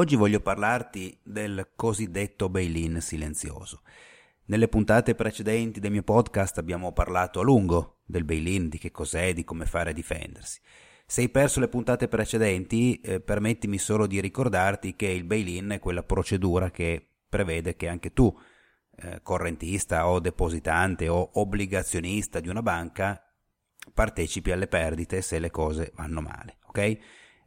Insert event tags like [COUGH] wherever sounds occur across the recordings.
Oggi voglio parlarti del cosiddetto bail-in silenzioso. Nelle puntate precedenti del mio podcast abbiamo parlato a lungo del bail-in, di che cos'è, di come fare a difendersi. Se hai perso le puntate precedenti, eh, permettimi solo di ricordarti che il bail-in è quella procedura che prevede che anche tu, eh, correntista o depositante o obbligazionista di una banca, partecipi alle perdite se le cose vanno male, ok?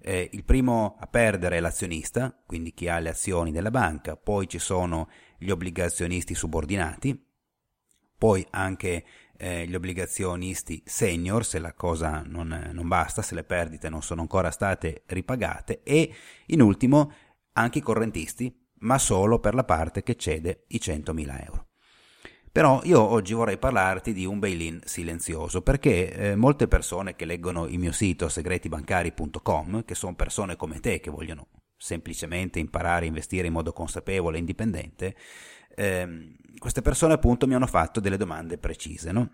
Eh, il primo a perdere è l'azionista, quindi chi ha le azioni della banca, poi ci sono gli obbligazionisti subordinati, poi anche eh, gli obbligazionisti senior se la cosa non, non basta, se le perdite non sono ancora state ripagate e in ultimo anche i correntisti, ma solo per la parte che cede i 100.000 euro. Però io oggi vorrei parlarti di un bail-in silenzioso, perché eh, molte persone che leggono il mio sito segretibancari.com, che sono persone come te che vogliono semplicemente imparare a investire in modo consapevole e indipendente, eh, queste persone appunto mi hanno fatto delle domande precise, no?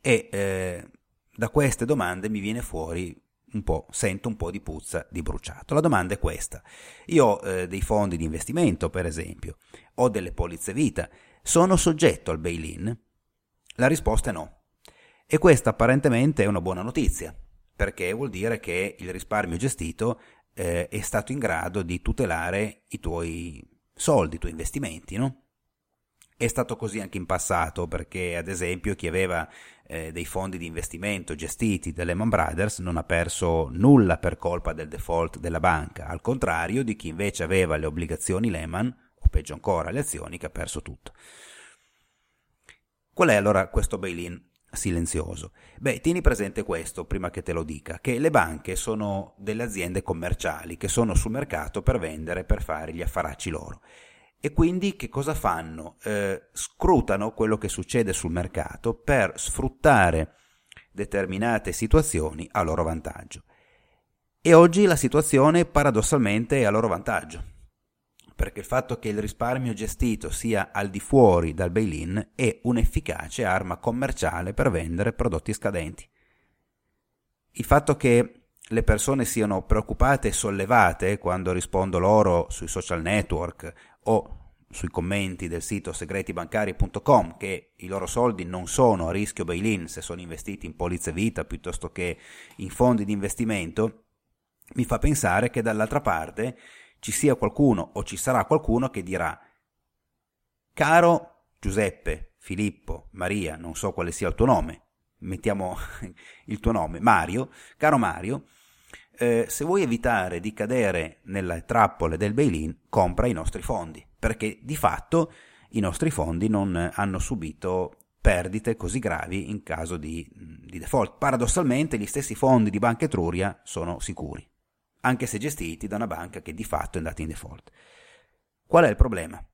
E eh, da queste domande mi viene fuori un po', sento un po' di puzza di bruciato. La domanda è questa. Io ho eh, dei fondi di investimento, per esempio, ho delle polizze vita, sono soggetto al bail-in? La risposta è no. E questa apparentemente è una buona notizia, perché vuol dire che il risparmio gestito eh, è stato in grado di tutelare i tuoi soldi, i tuoi investimenti, no? È stato così anche in passato, perché ad esempio chi aveva eh, dei fondi di investimento gestiti da Lehman Brothers non ha perso nulla per colpa del default della banca, al contrario di chi invece aveva le obbligazioni Lehman peggio ancora le azioni che ha perso tutto. Qual è allora questo bail-in silenzioso? Beh, tieni presente questo prima che te lo dica, che le banche sono delle aziende commerciali che sono sul mercato per vendere, per fare gli affaracci loro. E quindi che cosa fanno? Eh, scrutano quello che succede sul mercato per sfruttare determinate situazioni a loro vantaggio. E oggi la situazione paradossalmente è a loro vantaggio perché il fatto che il risparmio gestito sia al di fuori dal bail-in è un'efficace arma commerciale per vendere prodotti scadenti. Il fatto che le persone siano preoccupate e sollevate quando rispondo loro sui social network o sui commenti del sito segretibancari.com che i loro soldi non sono a rischio bail-in se sono investiti in polizze vita piuttosto che in fondi di investimento, mi fa pensare che dall'altra parte ci sia qualcuno o ci sarà qualcuno che dirà caro Giuseppe, Filippo, Maria, non so quale sia il tuo nome, mettiamo [LAUGHS] il tuo nome, Mario, caro Mario, eh, se vuoi evitare di cadere nelle trappole del bail-in, compra i nostri fondi, perché di fatto i nostri fondi non hanno subito perdite così gravi in caso di, di default. Paradossalmente gli stessi fondi di Banca Etruria sono sicuri anche se gestiti da una banca che di fatto è andata in default. Qual è il problema?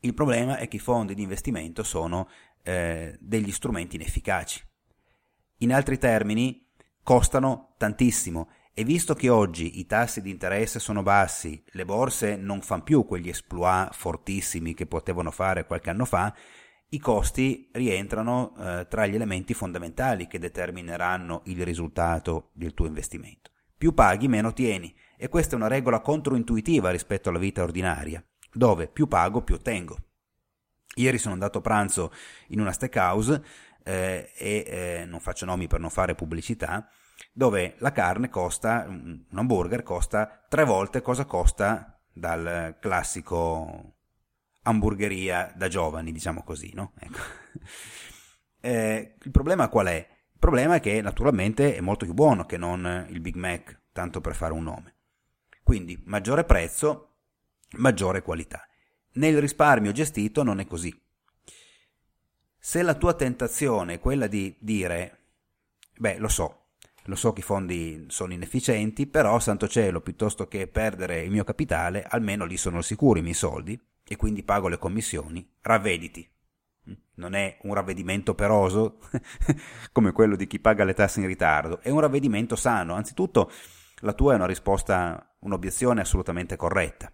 Il problema è che i fondi di investimento sono eh, degli strumenti inefficaci. In altri termini, costano tantissimo e visto che oggi i tassi di interesse sono bassi, le borse non fanno più quegli exploit fortissimi che potevano fare qualche anno fa, i costi rientrano eh, tra gli elementi fondamentali che determineranno il risultato del tuo investimento. Più paghi, meno tieni. E questa è una regola controintuitiva rispetto alla vita ordinaria, dove più pago, più ottengo. Ieri sono andato a pranzo in una steakhouse eh, e eh, non faccio nomi per non fare pubblicità, dove la carne costa, un hamburger costa tre volte cosa costa dal classico hamburgeria da giovani, diciamo così, no? Ecco. [LAUGHS] Eh, il problema qual è? Il problema è che naturalmente è molto più buono che non il Big Mac, tanto per fare un nome. Quindi maggiore prezzo, maggiore qualità. Nel risparmio gestito non è così. Se la tua tentazione è quella di dire, beh, lo so, lo so che i fondi sono inefficienti, però, santo cielo, piuttosto che perdere il mio capitale, almeno lì sono sicuri i miei soldi e quindi pago le commissioni, ravvediti, non è un ravvedimento peroso [LAUGHS] come quello di chi paga le tasse in ritardo, è un ravvedimento sano. Anzitutto la tua è una risposta, un'obiezione assolutamente corretta.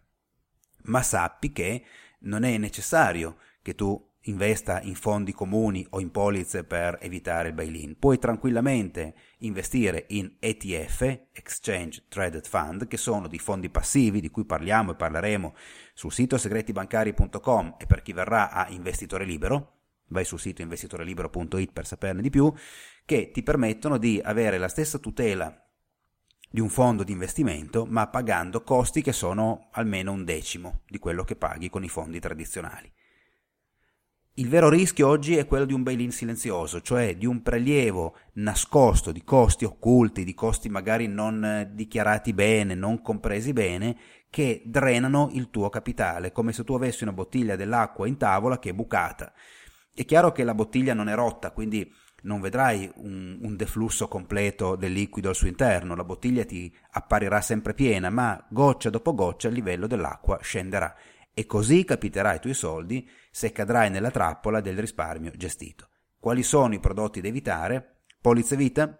Ma sappi che non è necessario che tu investa in fondi comuni o in polizze per evitare il bail-in. Puoi tranquillamente investire in ETF, Exchange Traded Fund, che sono di fondi passivi di cui parliamo e parleremo sul sito segretibancari.com e per chi verrà a investitore libero, vai sul sito investitorelibero.it per saperne di più, che ti permettono di avere la stessa tutela di un fondo di investimento, ma pagando costi che sono almeno un decimo di quello che paghi con i fondi tradizionali. Il vero rischio oggi è quello di un bail-in silenzioso, cioè di un prelievo nascosto di costi occulti, di costi magari non dichiarati bene, non compresi bene, che drenano il tuo capitale, come se tu avessi una bottiglia dell'acqua in tavola che è bucata. È chiaro che la bottiglia non è rotta, quindi non vedrai un, un, deflusso completo del liquido al suo interno, la bottiglia ti apparirà sempre piena, ma goccia dopo goccia il livello dell'acqua scenderà e così capiterai i tuoi soldi se cadrai nella trappola del risparmio gestito. Quali sono i prodotti da evitare? Polizze vita?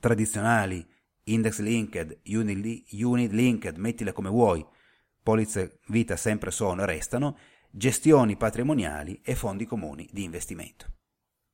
Tradizionali, index linked, unit linked, mettile come vuoi. Polizze vita sempre sono e restano, gestioni patrimoniali e fondi comuni di investimento.